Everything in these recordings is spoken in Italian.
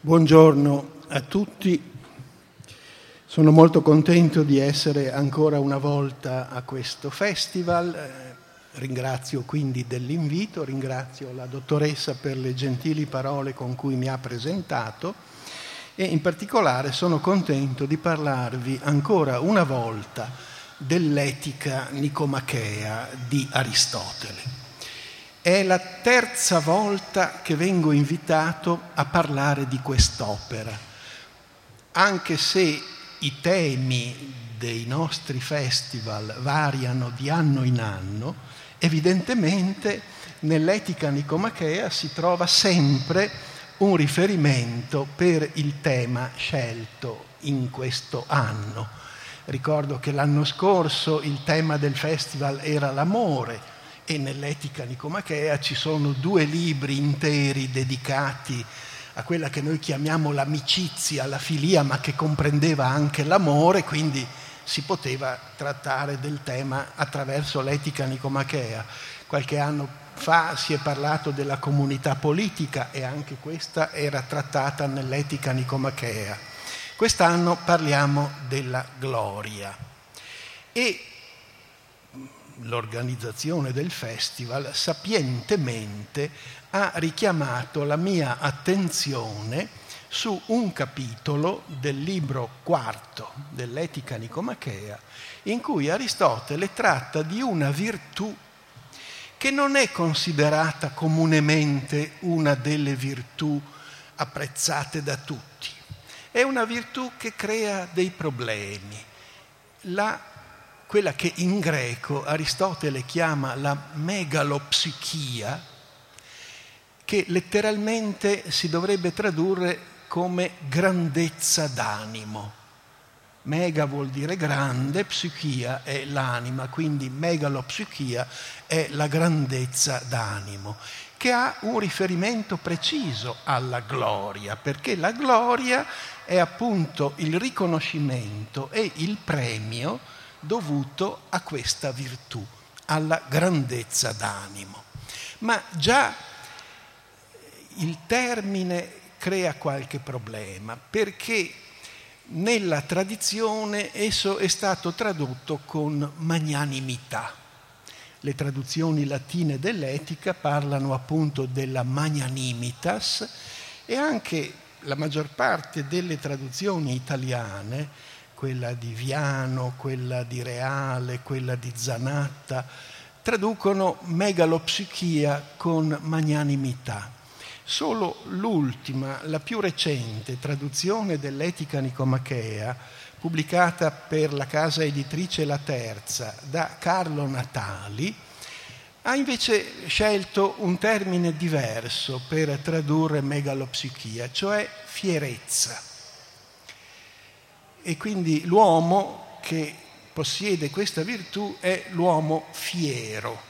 Buongiorno a tutti, sono molto contento di essere ancora una volta a questo festival, eh, ringrazio quindi dell'invito, ringrazio la dottoressa per le gentili parole con cui mi ha presentato e in particolare sono contento di parlarvi ancora una volta dell'etica nicomachea di Aristotele. È la terza volta che vengo invitato a parlare di quest'opera, anche se i temi dei nostri festival variano di anno in anno, evidentemente nell'etica nicomachea si trova sempre un riferimento per il tema scelto in questo anno. Ricordo che l'anno scorso il tema del festival era l'amore, e nell'Etica Nicomachea ci sono due libri interi dedicati a quella che noi chiamiamo l'amicizia, la filia, ma che comprendeva anche l'amore, quindi si poteva trattare del tema attraverso l'etica nicomachea. Qualche anno fa si è parlato della comunità politica e anche questa era trattata nell'etica nicomachea. Quest'anno parliamo della gloria. E l'organizzazione del festival sapientemente ha richiamato la mia attenzione su un capitolo del libro quarto dell'Etica Nicomachea in cui Aristotele tratta di una virtù che non è considerata comunemente una delle virtù apprezzate da tutti. È una virtù che crea dei problemi. La quella che in greco Aristotele chiama la megalopsichia, che letteralmente si dovrebbe tradurre come grandezza d'animo. Mega vuol dire grande, psichia è l'anima, quindi megalopsichia è la grandezza d'animo, che ha un riferimento preciso alla gloria, perché la gloria è appunto il riconoscimento e il premio dovuto a questa virtù, alla grandezza d'animo. Ma già il termine crea qualche problema perché nella tradizione esso è stato tradotto con magnanimità. Le traduzioni latine dell'etica parlano appunto della magnanimitas e anche la maggior parte delle traduzioni italiane quella di Viano, quella di Reale, quella di Zanatta, traducono megalopsichia con magnanimità. Solo l'ultima, la più recente traduzione dell'Etica Nicomachea, pubblicata per la casa editrice La Terza da Carlo Natali, ha invece scelto un termine diverso per tradurre megalopsichia, cioè fierezza. E quindi l'uomo che possiede questa virtù è l'uomo fiero.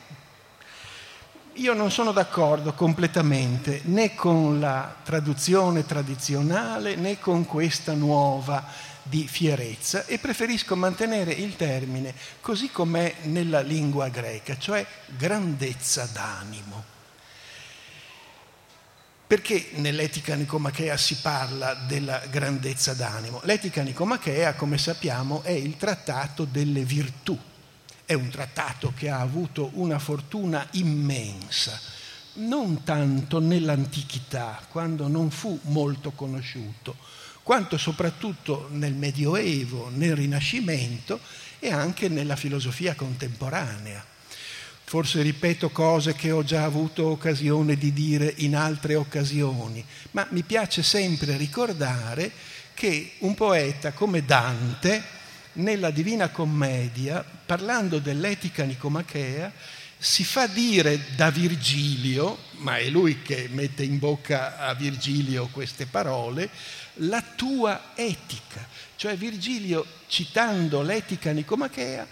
Io non sono d'accordo completamente né con la traduzione tradizionale né con questa nuova di fierezza e preferisco mantenere il termine così com'è nella lingua greca, cioè grandezza d'animo. Perché nell'etica nicomachea si parla della grandezza d'animo? L'etica nicomachea, come sappiamo, è il trattato delle virtù. È un trattato che ha avuto una fortuna immensa, non tanto nell'antichità, quando non fu molto conosciuto, quanto soprattutto nel Medioevo, nel Rinascimento e anche nella filosofia contemporanea forse ripeto cose che ho già avuto occasione di dire in altre occasioni, ma mi piace sempre ricordare che un poeta come Dante, nella Divina Commedia, parlando dell'etica nicomachea, si fa dire da Virgilio, ma è lui che mette in bocca a Virgilio queste parole, la tua etica. Cioè Virgilio, citando l'etica nicomachea,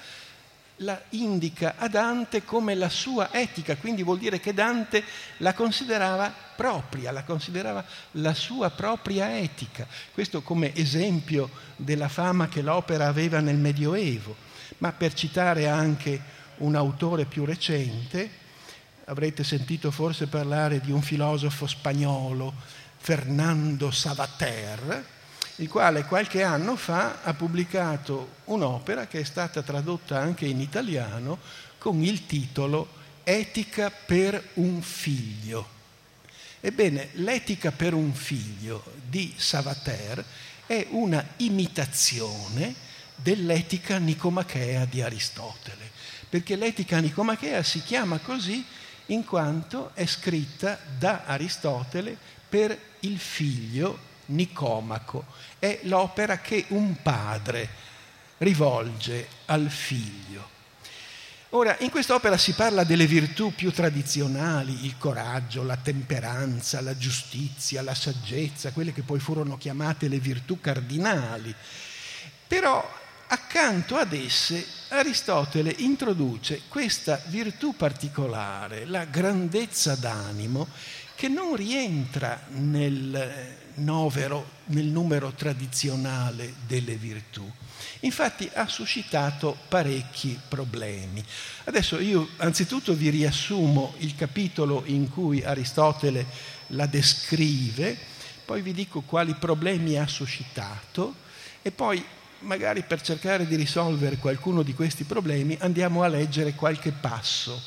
la indica a Dante come la sua etica, quindi vuol dire che Dante la considerava propria, la considerava la sua propria etica. Questo come esempio della fama che l'opera aveva nel Medioevo. Ma per citare anche un autore più recente, avrete sentito forse parlare di un filosofo spagnolo, Fernando Savater, il quale qualche anno fa ha pubblicato un'opera che è stata tradotta anche in italiano con il titolo Etica per un figlio. Ebbene, l'etica per un figlio di Savater è una imitazione dell'etica nicomachea di Aristotele, perché l'etica nicomachea si chiama così in quanto è scritta da Aristotele per il figlio Nicomaco. È l'opera che un padre rivolge al figlio. Ora, in quest'opera si parla delle virtù più tradizionali, il coraggio, la temperanza, la giustizia, la saggezza, quelle che poi furono chiamate le virtù cardinali. Però accanto ad esse Aristotele introduce questa virtù particolare, la grandezza d'animo, che non rientra nel novero, nel numero tradizionale delle virtù. Infatti ha suscitato parecchi problemi. Adesso io anzitutto vi riassumo il capitolo in cui Aristotele la descrive, poi vi dico quali problemi ha suscitato e poi magari per cercare di risolvere qualcuno di questi problemi andiamo a leggere qualche passo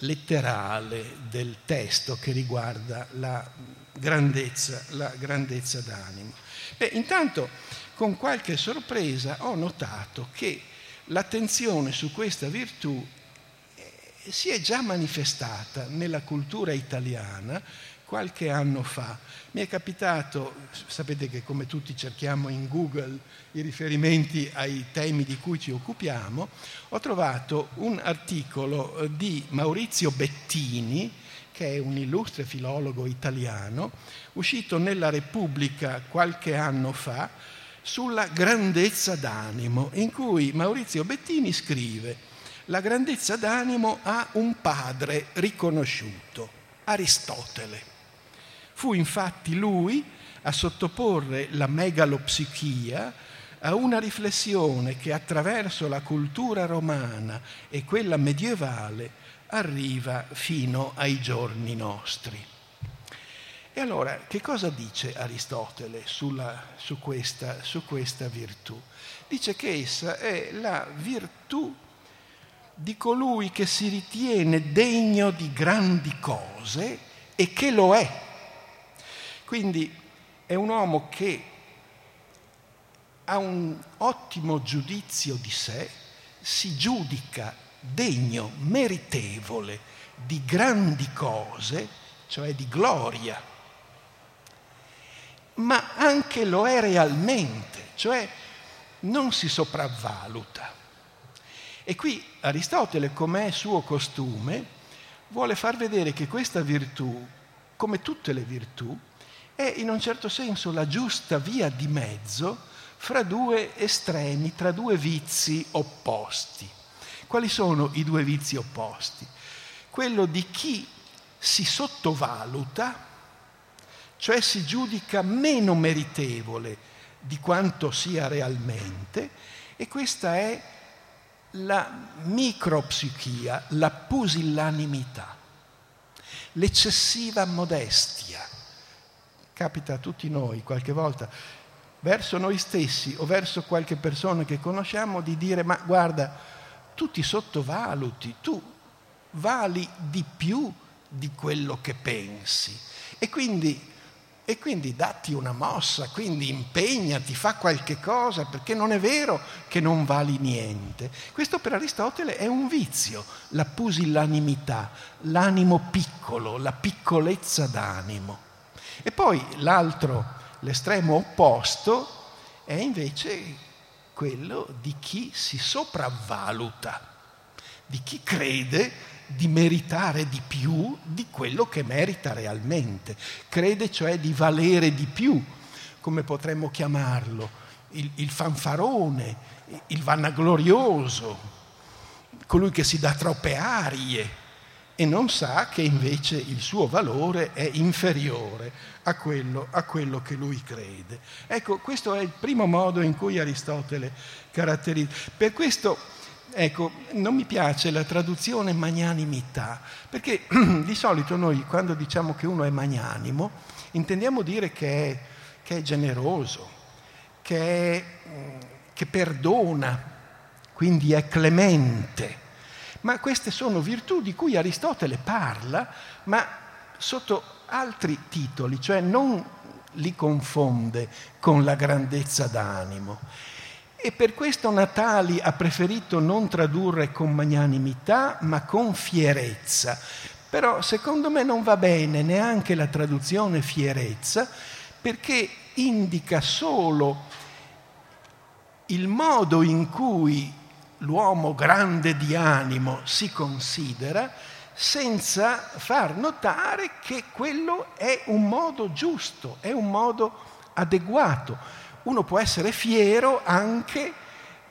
letterale del testo che riguarda la grandezza, la grandezza d'animo. Beh, intanto, con qualche sorpresa, ho notato che l'attenzione su questa virtù eh, si è già manifestata nella cultura italiana qualche anno fa. Mi è capitato, sapete che come tutti cerchiamo in Google i riferimenti ai temi di cui ci occupiamo, ho trovato un articolo eh, di Maurizio Bettini, che è un illustre filologo italiano, uscito nella Repubblica qualche anno fa, sulla grandezza d'animo, in cui Maurizio Bettini scrive la grandezza d'animo ha un padre riconosciuto, Aristotele. Fu infatti lui a sottoporre la megalopsichia a una riflessione che attraverso la cultura romana e quella medievale arriva fino ai giorni nostri. E allora, che cosa dice Aristotele sulla, su, questa, su questa virtù? Dice che essa è la virtù di colui che si ritiene degno di grandi cose e che lo è quindi è un uomo che ha un ottimo giudizio di sé, si giudica degno, meritevole di grandi cose, cioè di gloria, ma anche lo è realmente, cioè non si sopravvaluta. E qui Aristotele, come è suo costume, vuole far vedere che questa virtù, come tutte le virtù, è in un certo senso la giusta via di mezzo fra due estremi, tra due vizi opposti. Quali sono i due vizi opposti? Quello di chi si sottovaluta, cioè si giudica meno meritevole di quanto sia realmente, e questa è la micropsichia, la pusillanimità, l'eccessiva modestia capita a tutti noi qualche volta, verso noi stessi o verso qualche persona che conosciamo, di dire ma guarda, tu ti sottovaluti, tu vali di più di quello che pensi. E quindi, e quindi datti una mossa, quindi impegnati, fa qualche cosa, perché non è vero che non vali niente. Questo per Aristotele è un vizio, la pusillanimità, l'animo piccolo, la piccolezza d'animo. E poi l'altro, l'estremo opposto, è invece quello di chi si sopravvaluta, di chi crede di meritare di più di quello che merita realmente, crede cioè di valere di più, come potremmo chiamarlo, il, il fanfarone, il vanaglorioso, colui che si dà troppe arie e non sa che invece il suo valore è inferiore a quello, a quello, che lui crede. Ecco, questo è il primo modo in cui Aristotele caratterizza. Per questo Ecco, non mi piace la traduzione magnanimità, perché di solito noi quando diciamo che uno è magnanimo, intendiamo dire che è, che è generoso, che, è, che perdona, quindi è clemente. Ma queste sono virtù di cui Aristotele parla, ma sotto altri titoli, cioè non li confonde con la grandezza d'animo. E per questo Natali ha preferito non tradurre con magnanimità, ma con fierezza. Però secondo me non va bene neanche la traduzione fierezza, perché indica solo il modo in cui l'uomo grande di animo si considera, senza far notare che quello è un modo giusto, è un modo adeguato. Uno può essere fiero anche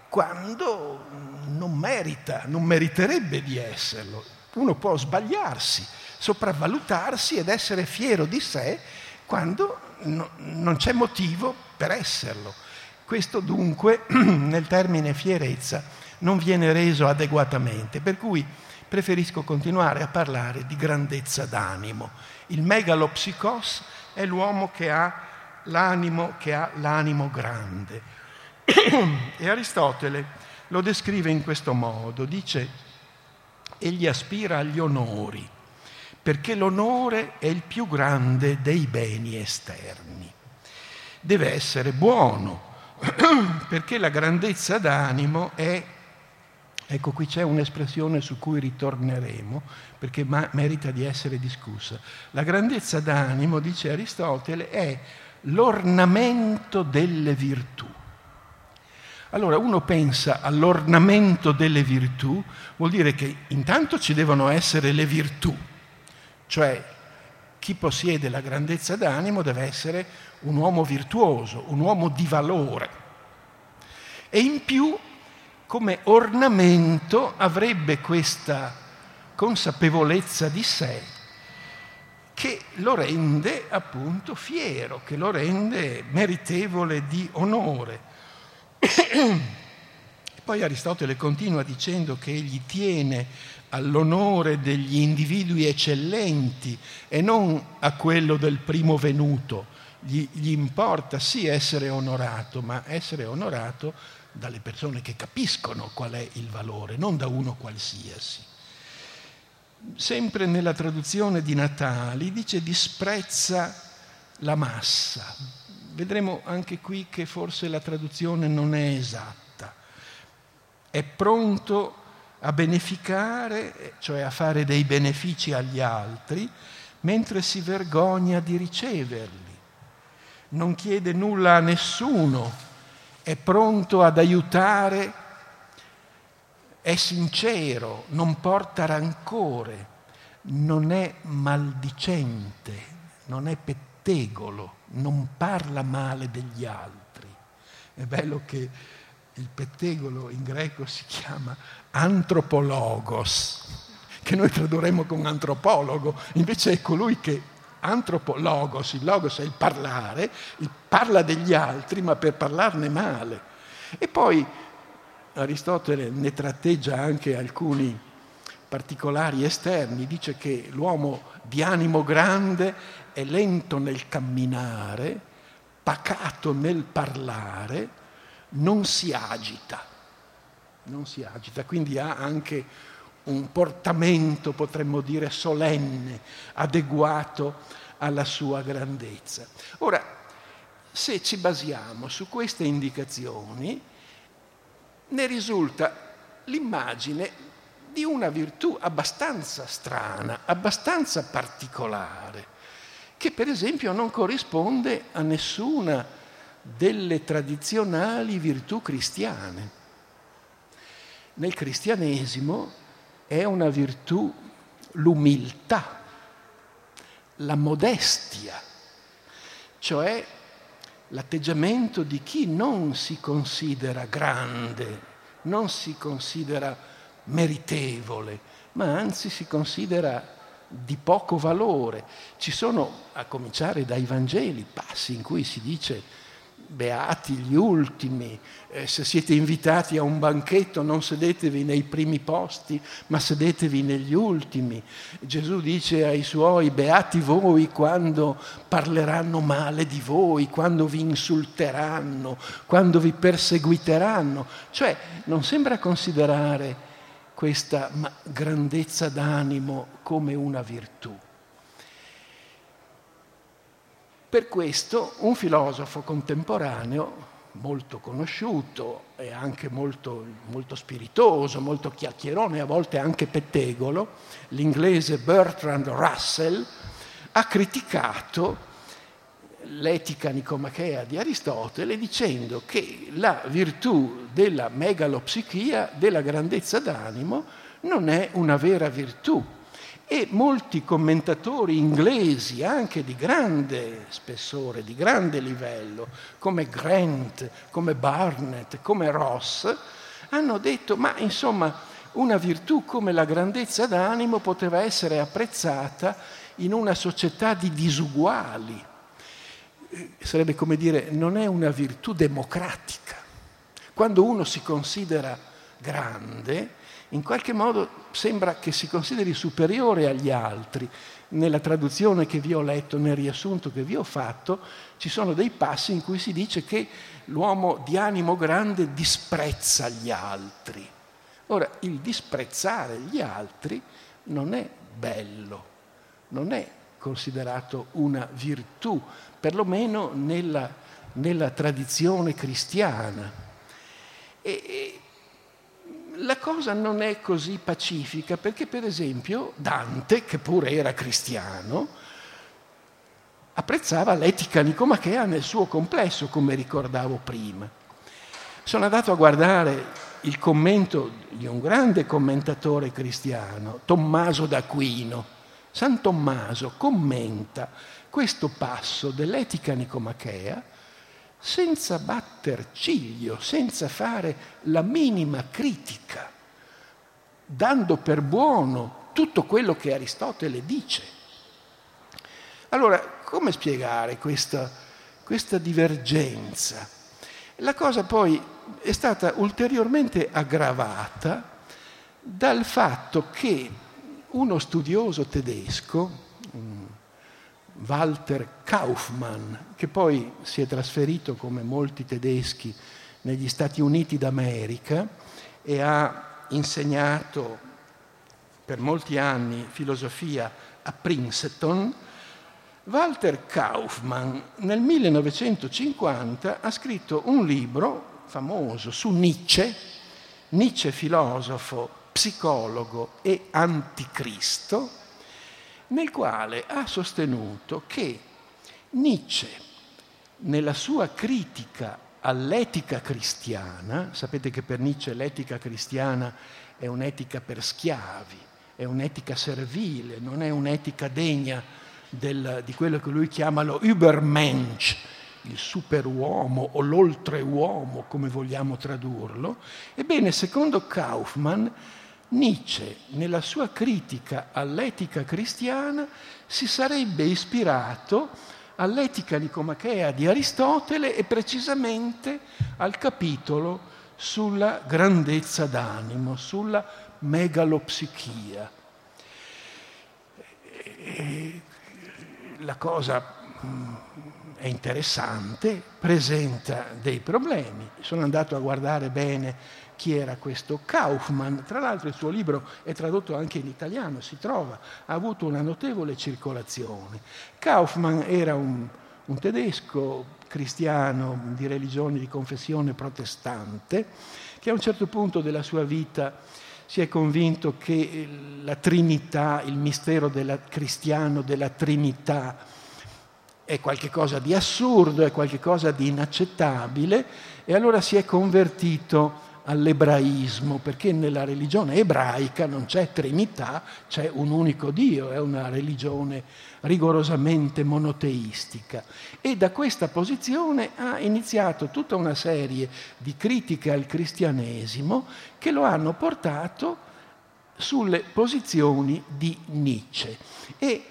quando non merita, non meriterebbe di esserlo. Uno può sbagliarsi, sopravvalutarsi ed essere fiero di sé quando no, non c'è motivo per esserlo. Questo dunque nel termine fierezza non viene reso adeguatamente, per cui preferisco continuare a parlare di grandezza d'animo. Il megalopsicos è l'uomo che ha l'animo, che ha l'animo grande. e Aristotele lo descrive in questo modo, dice, egli aspira agli onori, perché l'onore è il più grande dei beni esterni. Deve essere buono, perché la grandezza d'animo è Ecco, qui c'è un'espressione su cui ritorneremo perché ma- merita di essere discussa. La grandezza d'animo, dice Aristotele, è l'ornamento delle virtù. Allora uno pensa all'ornamento delle virtù, vuol dire che intanto ci devono essere le virtù, cioè chi possiede la grandezza d'animo deve essere un uomo virtuoso, un uomo di valore. E in più come ornamento avrebbe questa consapevolezza di sé che lo rende appunto fiero, che lo rende meritevole di onore. Poi Aristotele continua dicendo che egli tiene all'onore degli individui eccellenti e non a quello del primo venuto. Gli, gli importa sì essere onorato, ma essere onorato dalle persone che capiscono qual è il valore, non da uno qualsiasi. Sempre nella traduzione di Natali dice disprezza la massa. Vedremo anche qui che forse la traduzione non è esatta. È pronto a beneficare, cioè a fare dei benefici agli altri, mentre si vergogna di riceverli. Non chiede nulla a nessuno, è pronto ad aiutare, è sincero, non porta rancore, non è maldicente, non è pettegolo, non parla male degli altri. È bello che il pettegolo in greco si chiama antropologos, che noi tradurremo con antropologo, invece è colui che antropologos, il logos è il parlare, il parla degli altri ma per parlarne male. E poi Aristotele ne tratteggia anche alcuni particolari esterni, dice che l'uomo di animo grande è lento nel camminare, pacato nel parlare, non si agita, non si agita, quindi ha anche un portamento, potremmo dire, solenne, adeguato alla sua grandezza. Ora, se ci basiamo su queste indicazioni, ne risulta l'immagine di una virtù abbastanza strana, abbastanza particolare, che per esempio non corrisponde a nessuna delle tradizionali virtù cristiane. Nel cristianesimo è una virtù l'umiltà, la modestia, cioè l'atteggiamento di chi non si considera grande, non si considera meritevole, ma anzi si considera di poco valore. Ci sono, a cominciare dai Vangeli, passi in cui si dice beati gli ultimi, eh, se siete invitati a un banchetto non sedetevi nei primi posti, ma sedetevi negli ultimi. Gesù dice ai suoi, beati voi quando parleranno male di voi, quando vi insulteranno, quando vi perseguiteranno. Cioè non sembra considerare questa grandezza d'animo come una virtù. Per questo un filosofo contemporaneo molto conosciuto e anche molto, molto spiritoso, molto chiacchierone, a volte anche pettegolo, l'inglese Bertrand Russell, ha criticato l'etica nicomachea di Aristotele dicendo che la virtù della megalopsichia, della grandezza d'animo, non è una vera virtù, e molti commentatori inglesi, anche di grande spessore, di grande livello, come Grant, come Barnett, come Ross, hanno detto, ma insomma, una virtù come la grandezza d'animo poteva essere apprezzata in una società di disuguali. Eh, sarebbe come dire, non è una virtù democratica. Quando uno si considera grande, in qualche modo sembra che si consideri superiore agli altri. Nella traduzione che vi ho letto, nel riassunto che vi ho fatto, ci sono dei passi in cui si dice che l'uomo di animo grande disprezza gli altri. Ora, il disprezzare gli altri non è bello, non è considerato una virtù, perlomeno nella, nella tradizione cristiana. E, e la cosa non è così pacifica perché per esempio Dante, che pure era cristiano, apprezzava l'etica nicomachea nel suo complesso, come ricordavo prima. Sono andato a guardare il commento di un grande commentatore cristiano, Tommaso d'Aquino. San Tommaso commenta questo passo dell'etica nicomachea senza batter ciglio, senza fare la minima critica, dando per buono tutto quello che Aristotele dice. Allora, come spiegare questa, questa divergenza? La cosa poi è stata ulteriormente aggravata dal fatto che uno studioso tedesco, Walter Kaufmann, che poi si è trasferito come molti tedeschi negli Stati Uniti d'America e ha insegnato per molti anni filosofia a Princeton, Walter Kaufmann nel 1950 ha scritto un libro famoso su Nietzsche, Nietzsche filosofo, psicologo e anticristo, nel quale ha sostenuto che Nietzsche, nella sua critica all'etica cristiana, sapete che per Nietzsche l'etica cristiana è un'etica per schiavi, è un'etica servile, non è un'etica degna del, di quello che lui chiama lo Übermensch, il superuomo o l'oltreuomo, come vogliamo tradurlo. Ebbene, secondo Kaufmann, Nietzsche, nella sua critica all'etica cristiana, si sarebbe ispirato all'etica nicomachea di Aristotele e precisamente al capitolo sulla grandezza d'animo, sulla megalopsichia. La cosa mm, è interessante, presenta dei problemi. Sono andato a guardare bene chi era questo Kaufmann. Tra l'altro il suo libro è tradotto anche in italiano, si trova, ha avuto una notevole circolazione. Kaufmann era un, un tedesco cristiano di religione di confessione protestante che a un certo punto della sua vita si è convinto che la Trinità, il mistero della, cristiano della Trinità è qualcosa di assurdo, è qualcosa di inaccettabile e allora si è convertito all'ebraismo, perché nella religione ebraica non c'è Trinità, c'è un unico Dio, è una religione rigorosamente monoteistica. E da questa posizione ha iniziato tutta una serie di critiche al cristianesimo che lo hanno portato sulle posizioni di Nietzsche. E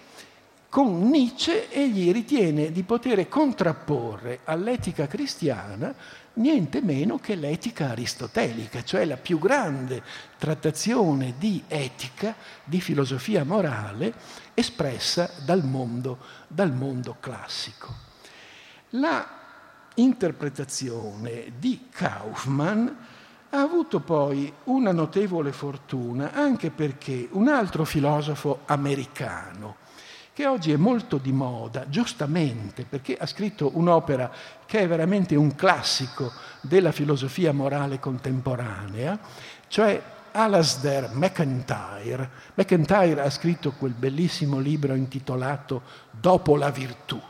con Nietzsche egli ritiene di poter contrapporre all'etica cristiana niente meno che l'etica aristotelica, cioè la più grande trattazione di etica, di filosofia morale espressa dal mondo, dal mondo classico. La interpretazione di Kaufmann ha avuto poi una notevole fortuna anche perché un altro filosofo americano, che oggi è molto di moda, giustamente, perché ha scritto un'opera che è veramente un classico della filosofia morale contemporanea, cioè Alasdair MacIntyre. MacIntyre ha scritto quel bellissimo libro intitolato Dopo la virtù,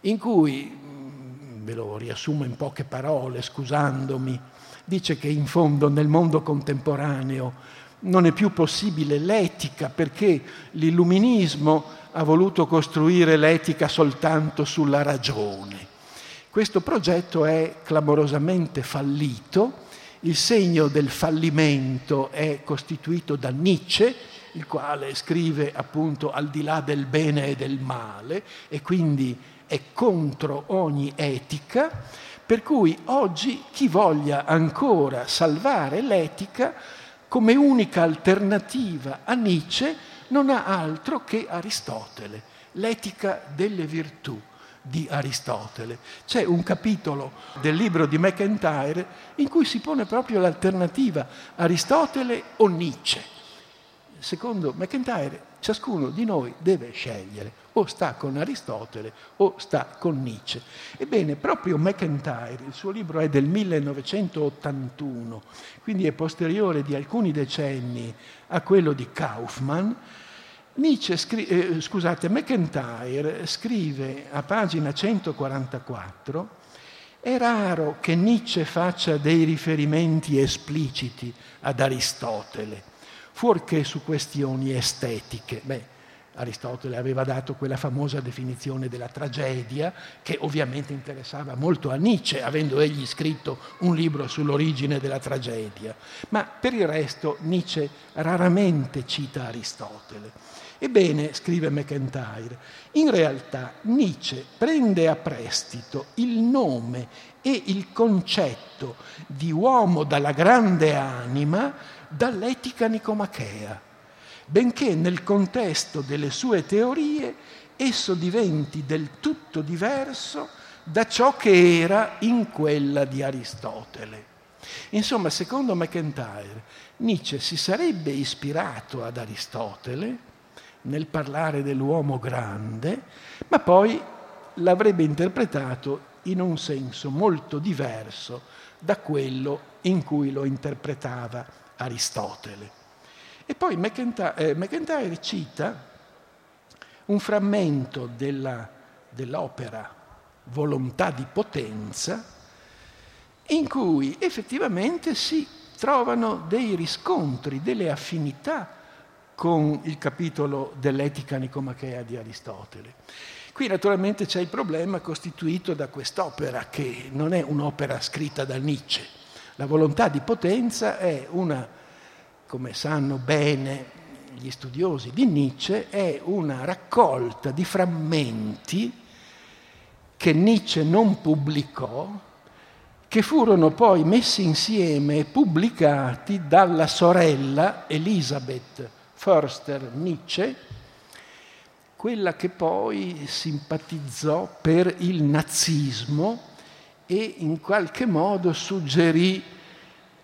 in cui, mm, ve lo riassumo in poche parole, scusandomi, dice che in fondo nel mondo contemporaneo non è più possibile l'etica perché l'illuminismo ha voluto costruire l'etica soltanto sulla ragione. Questo progetto è clamorosamente fallito, il segno del fallimento è costituito da Nietzsche, il quale scrive appunto al di là del bene e del male e quindi è contro ogni etica, per cui oggi chi voglia ancora salvare l'etica come unica alternativa a Nietzsche non ha altro che Aristotele, l'etica delle virtù di Aristotele. C'è un capitolo del libro di McIntyre in cui si pone proprio l'alternativa Aristotele o Nietzsche. Secondo McIntyre ciascuno di noi deve scegliere. O sta con Aristotele o sta con Nietzsche. Ebbene, proprio McIntyre, il suo libro è del 1981, quindi è posteriore di alcuni decenni a quello di Nietzsche scri- eh, scusate, McIntyre scrive a pagina 144 è raro che Nietzsche faccia dei riferimenti espliciti ad Aristotele fuorché su questioni estetiche. Beh, Aristotele aveva dato quella famosa definizione della tragedia che ovviamente interessava molto a Nietzsche, avendo egli scritto un libro sull'origine della tragedia. Ma per il resto Nietzsche raramente cita Aristotele. Ebbene, scrive McIntyre, in realtà Nietzsche prende a prestito il nome e il concetto di uomo dalla grande anima dall'etica nicomachea, benché nel contesto delle sue teorie esso diventi del tutto diverso da ciò che era in quella di Aristotele. Insomma, secondo McIntyre, Nietzsche si sarebbe ispirato ad Aristotele nel parlare dell'uomo grande, ma poi l'avrebbe interpretato in un senso molto diverso da quello in cui lo interpretava Aristotele. E poi McIntyre, eh, cita un frammento della, dell'opera Volontà di potenza, in cui effettivamente si trovano dei riscontri, delle affinità con il capitolo dell'etica nicomachea di Aristotele. Qui naturalmente c'è il problema costituito da quest'opera, che non è un'opera scritta da Nietzsche, la volontà di potenza è una, come sanno bene gli studiosi di Nietzsche, è una raccolta di frammenti che Nietzsche non pubblicò, che furono poi messi insieme e pubblicati dalla sorella Elisabeth Förster Nietzsche, quella che poi simpatizzò per il nazismo e in qualche modo suggerì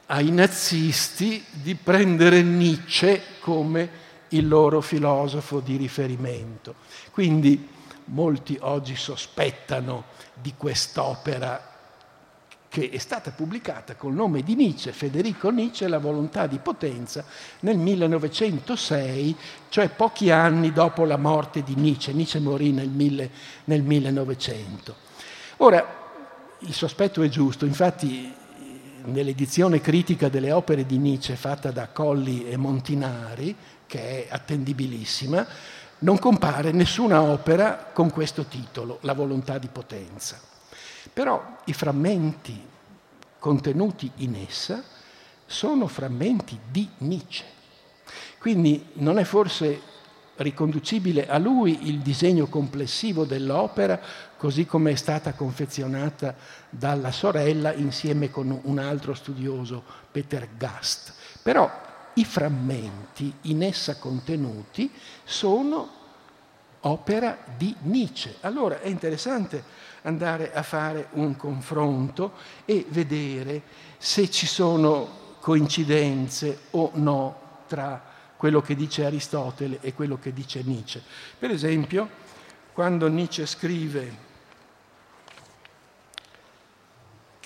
ai nazisti di prendere Nietzsche come il loro filosofo di riferimento. Quindi molti oggi sospettano di quest'opera che è stata pubblicata col nome di Nietzsche, Federico Nietzsche, La volontà di potenza, nel 1906, cioè pochi anni dopo la morte di Nietzsche. Nietzsche morì nel, mille, nel 1900. Ora, il sospetto è giusto, infatti nell'edizione critica delle opere di Nietzsche fatta da Colli e Montinari, che è attendibilissima, non compare nessuna opera con questo titolo, La volontà di potenza. Però i frammenti contenuti in essa sono frammenti di Nietzsche. Quindi non è forse riconducibile a lui il disegno complessivo dell'opera, così come è stata confezionata dalla sorella insieme con un altro studioso, Peter Gast. Però i frammenti in essa contenuti sono opera di Nietzsche. Allora è interessante andare a fare un confronto e vedere se ci sono coincidenze o no tra quello che dice Aristotele e quello che dice Nietzsche. Per esempio, quando Nietzsche scrive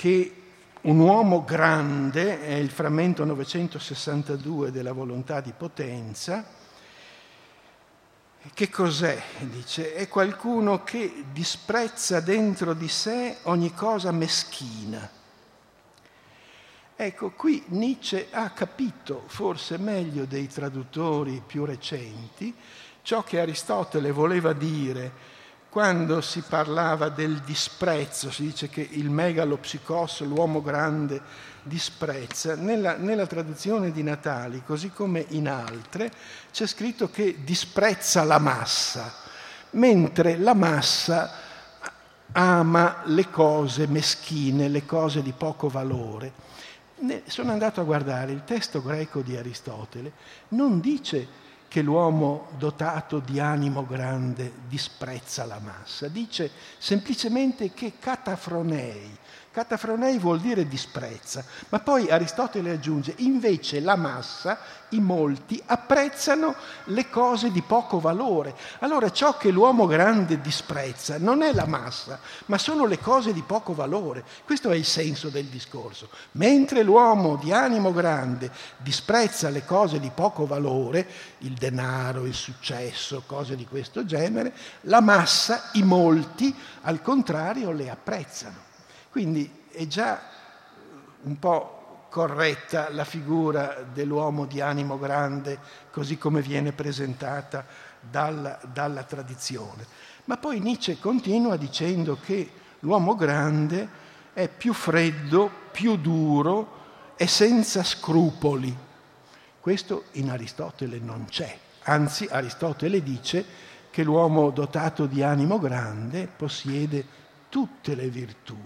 che un uomo grande è il frammento 962 della volontà di potenza, che cos'è? Dice, è qualcuno che disprezza dentro di sé ogni cosa meschina Ecco, qui Nietzsche ha capito, forse meglio dei traduttori più recenti, ciò che Aristotele voleva dire quando si parlava del disprezzo, si dice che il megalopsicos, l'uomo grande, disprezza. Nella, nella traduzione di Natali, così come in altre, c'è scritto che disprezza la massa, mentre la massa ama le cose meschine, le cose di poco valore sono andato a guardare il testo greco di Aristotele, non dice che l'uomo dotato di animo grande disprezza la massa, dice semplicemente che catafronei, Catafronei vuol dire disprezza, ma poi Aristotele aggiunge, invece la massa, i molti, apprezzano le cose di poco valore. Allora ciò che l'uomo grande disprezza non è la massa, ma sono le cose di poco valore. Questo è il senso del discorso. Mentre l'uomo di animo grande disprezza le cose di poco valore, il denaro, il successo, cose di questo genere, la massa, i molti, al contrario, le apprezzano. Quindi è già un po' corretta la figura dell'uomo di animo grande così come viene presentata dalla, dalla tradizione. Ma poi Nietzsche continua dicendo che l'uomo grande è più freddo, più duro e senza scrupoli. Questo in Aristotele non c'è. Anzi, Aristotele dice che l'uomo dotato di animo grande possiede tutte le virtù.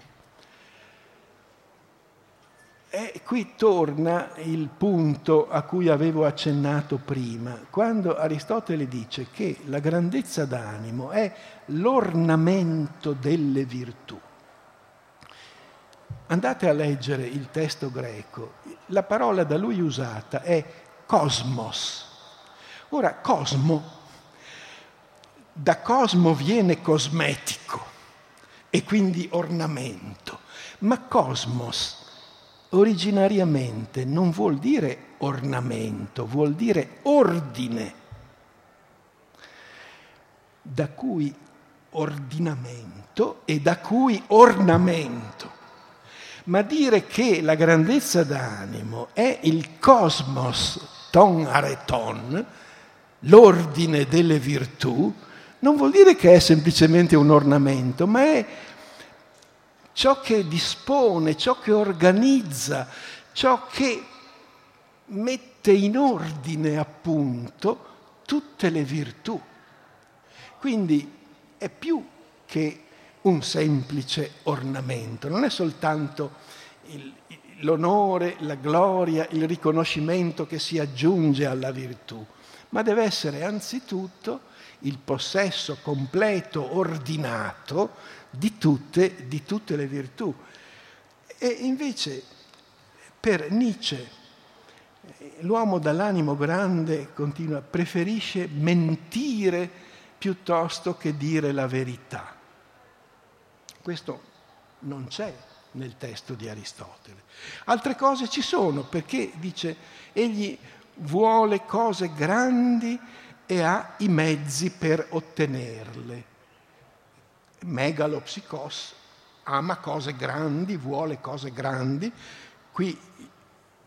E qui torna il punto a cui avevo accennato prima, quando Aristotele dice che la grandezza d'animo è l'ornamento delle virtù. Andate a leggere il testo greco, la parola da lui usata è cosmos. Ora, cosmo, da cosmo viene cosmetico e quindi ornamento, ma cosmos originariamente non vuol dire ornamento, vuol dire ordine, da cui ordinamento e da cui ornamento. Ma dire che la grandezza d'animo è il cosmos ton areton, l'ordine delle virtù, non vuol dire che è semplicemente un ornamento, ma è ciò che dispone, ciò che organizza, ciò che mette in ordine appunto tutte le virtù. Quindi è più che un semplice ornamento, non è soltanto il, l'onore, la gloria, il riconoscimento che si aggiunge alla virtù, ma deve essere anzitutto il possesso completo, ordinato di tutte, di tutte le virtù. E invece per Nietzsche l'uomo dall'animo grande, continua, preferisce mentire piuttosto che dire la verità. Questo non c'è nel testo di Aristotele. Altre cose ci sono perché dice egli vuole cose grandi e ha i mezzi per ottenerle megalopsicos, ama cose grandi, vuole cose grandi, qui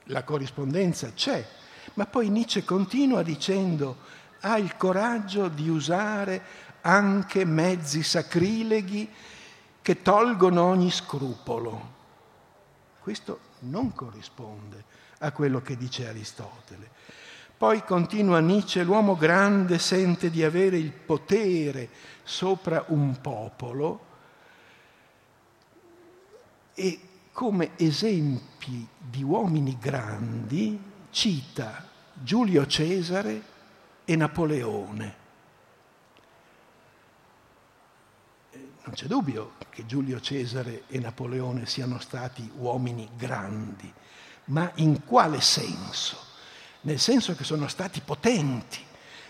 la corrispondenza c'è, ma poi Nietzsche continua dicendo ha il coraggio di usare anche mezzi sacrileghi che tolgono ogni scrupolo. Questo non corrisponde a quello che dice Aristotele. Poi continua Nietzsche, l'uomo grande sente di avere il potere sopra un popolo e come esempi di uomini grandi cita Giulio Cesare e Napoleone. Non c'è dubbio che Giulio Cesare e Napoleone siano stati uomini grandi, ma in quale senso? Nel senso che sono stati potenti,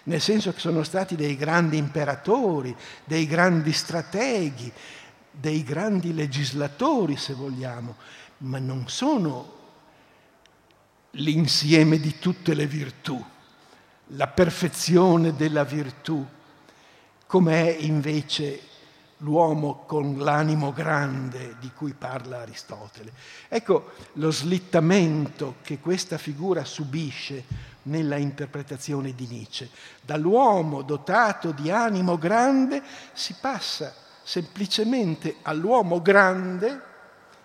nel senso che sono stati dei grandi imperatori, dei grandi strateghi, dei grandi legislatori, se vogliamo, ma non sono l'insieme di tutte le virtù, la perfezione della virtù, come è invece l'uomo con l'animo grande di cui parla Aristotele. Ecco lo slittamento che questa figura subisce nella interpretazione di Nietzsche. Dall'uomo dotato di animo grande si passa semplicemente all'uomo grande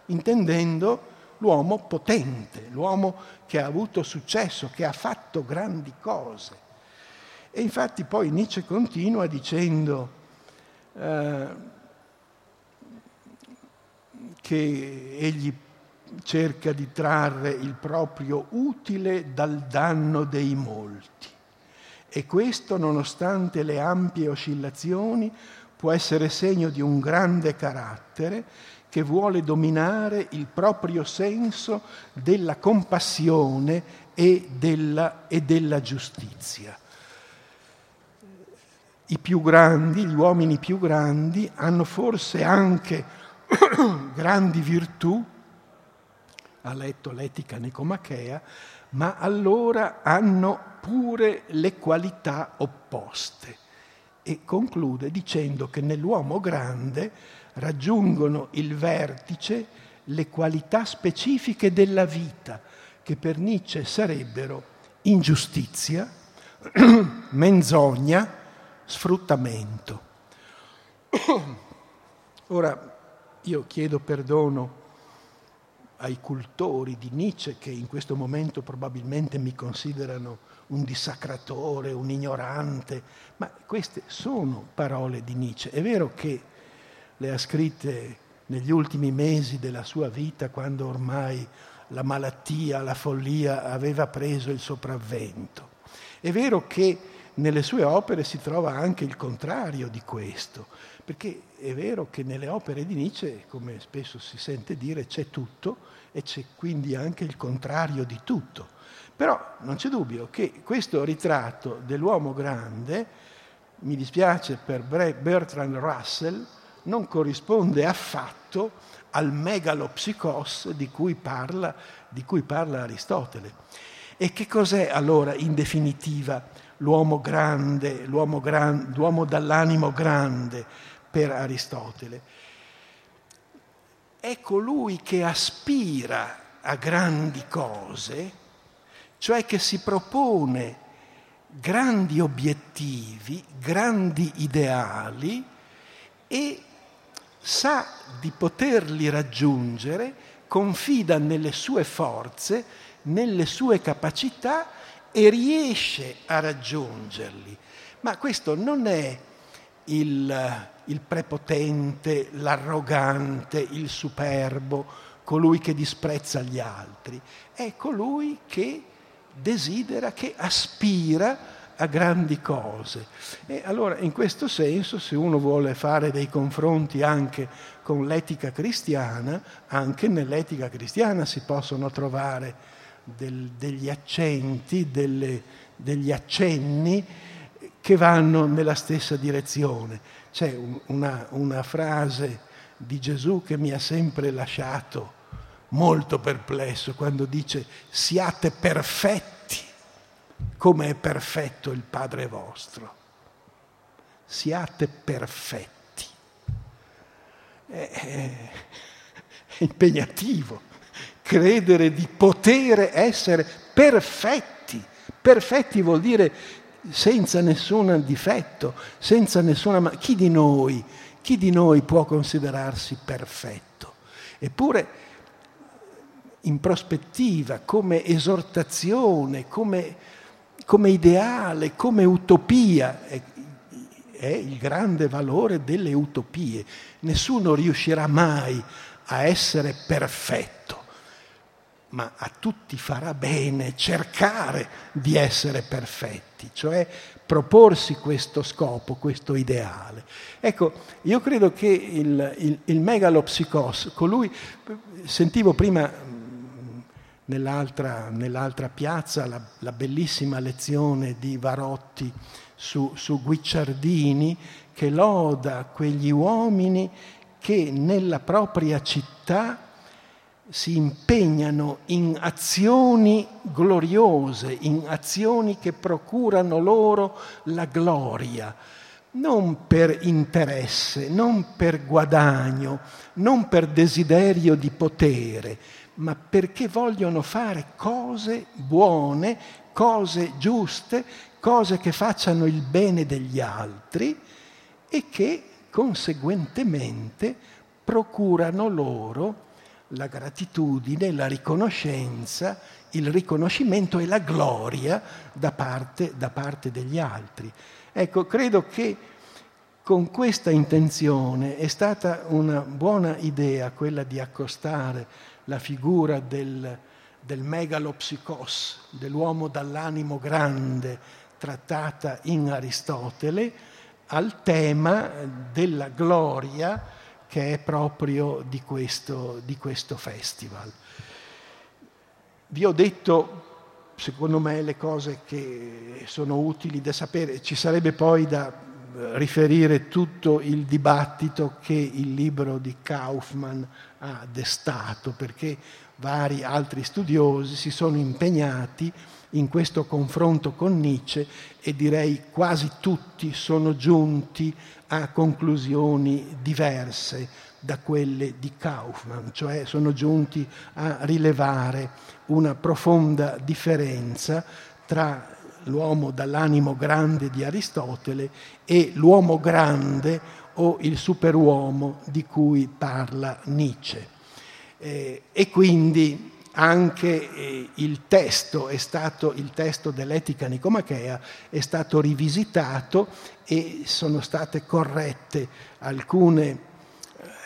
intendendo l'uomo potente, l'uomo che ha avuto successo, che ha fatto grandi cose. E infatti poi Nietzsche continua dicendo eh, che egli cerca di trarre il proprio utile dal danno dei molti. E questo, nonostante le ampie oscillazioni, può essere segno di un grande carattere che vuole dominare il proprio senso della compassione e della, e della giustizia i più grandi, gli uomini più grandi, hanno forse anche grandi virtù, ha letto l'etica nicomachea, ma allora hanno pure le qualità opposte. E conclude dicendo che nell'uomo grande raggiungono il vertice le qualità specifiche della vita, che per Nietzsche sarebbero ingiustizia, menzogna, sfruttamento. Ora, io chiedo perdono ai cultori di Nietzsche che in questo momento probabilmente mi considerano un dissacratore, un ignorante, ma queste sono parole di Nietzsche. È vero che le ha scritte negli ultimi mesi della sua vita, quando ormai la malattia, la follia aveva preso il sopravvento. È vero che nelle sue opere si trova anche il contrario di questo, perché è vero che nelle opere di Nietzsche, come spesso si sente dire, c'è tutto e c'è quindi anche il contrario di tutto. Però non c'è dubbio che questo ritratto dell'uomo grande, mi dispiace per Bertrand Russell, non corrisponde affatto al megalopsicos di cui parla, di cui parla Aristotele. E che cos'è allora in definitiva l'uomo grande, l'uomo, gran, l'uomo dall'animo grande per Aristotele. È colui che aspira a grandi cose, cioè che si propone grandi obiettivi, grandi ideali e sa di poterli raggiungere, confida nelle sue forze, nelle sue capacità e riesce a raggiungerli. Ma questo non è il, il prepotente, l'arrogante, il superbo, colui che disprezza gli altri, è colui che desidera, che aspira a grandi cose. E allora in questo senso, se uno vuole fare dei confronti anche con l'etica cristiana, anche nell'etica cristiana si possono trovare del, degli accenti, delle, degli accenni che vanno nella stessa direzione. C'è una, una frase di Gesù che mi ha sempre lasciato molto perplesso quando dice siate perfetti come è perfetto il Padre vostro. Siate perfetti. È, è, è impegnativo credere di poter essere perfetti. Perfetti vuol dire senza nessun difetto, senza nessuna... Ma chi di noi, chi di noi può considerarsi perfetto? Eppure in prospettiva, come esortazione, come, come ideale, come utopia. È, è il grande valore delle utopie. Nessuno riuscirà mai a essere perfetto, ma a tutti farà bene cercare di essere perfetti, cioè proporsi questo scopo, questo ideale. Ecco, io credo che il, il, il megalopsicos, colui, sentivo prima nell'altra, nell'altra piazza la, la, bellissima lezione di Varotti su, su Guicciardini che loda quegli uomini che nella propria città si impegnano in azioni gloriose, in azioni che procurano loro la gloria, non per interesse, non per guadagno, non per desiderio di potere, ma perché vogliono fare cose buone, cose giuste, cose che facciano il bene degli altri e che conseguentemente procurano loro la gratitudine, la riconoscenza, il riconoscimento e la gloria da parte, da parte degli altri. Ecco, credo che con questa intenzione è stata una buona idea quella di accostare la figura del, del megalopsicos, dell'uomo dall'animo grande, trattata in Aristotele, al tema della gloria che è proprio di questo, di questo festival. Vi ho detto, secondo me, le cose che sono utili da sapere, ci sarebbe poi da eh, riferire tutto il dibattito che il libro di Kaufmann ha destato, perché vari altri studiosi si sono impegnati in questo confronto con Nietzsche e direi quasi tutti sono giunti a conclusioni diverse da quelle di Kaufmann, cioè sono giunti a rilevare una profonda differenza tra l'uomo dall'animo grande di Aristotele e l'uomo grande o il superuomo di cui parla Nietzsche. Eh, e quindi anche eh, il testo, stato, il testo dell'etica nicomachea è stato rivisitato e sono state corrette alcune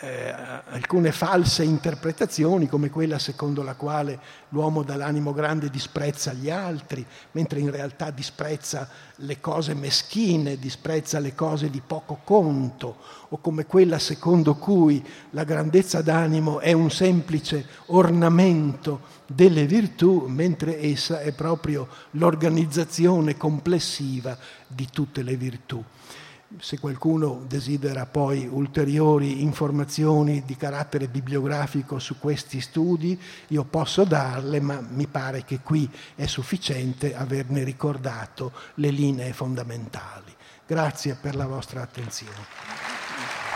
eh, alcune false interpretazioni, come quella secondo la quale l'uomo dall'animo grande disprezza gli altri, mentre in realtà disprezza le cose meschine, disprezza le cose di poco conto, o come quella secondo cui la grandezza d'animo è un semplice ornamento delle virtù, mentre essa è proprio l'organizzazione complessiva di tutte le virtù se qualcuno desidera poi ulteriori informazioni di carattere bibliografico su questi studi, io posso darle, ma mi pare che qui è sufficiente averne ricordato le linee fondamentali. Grazie per la vostra attenzione.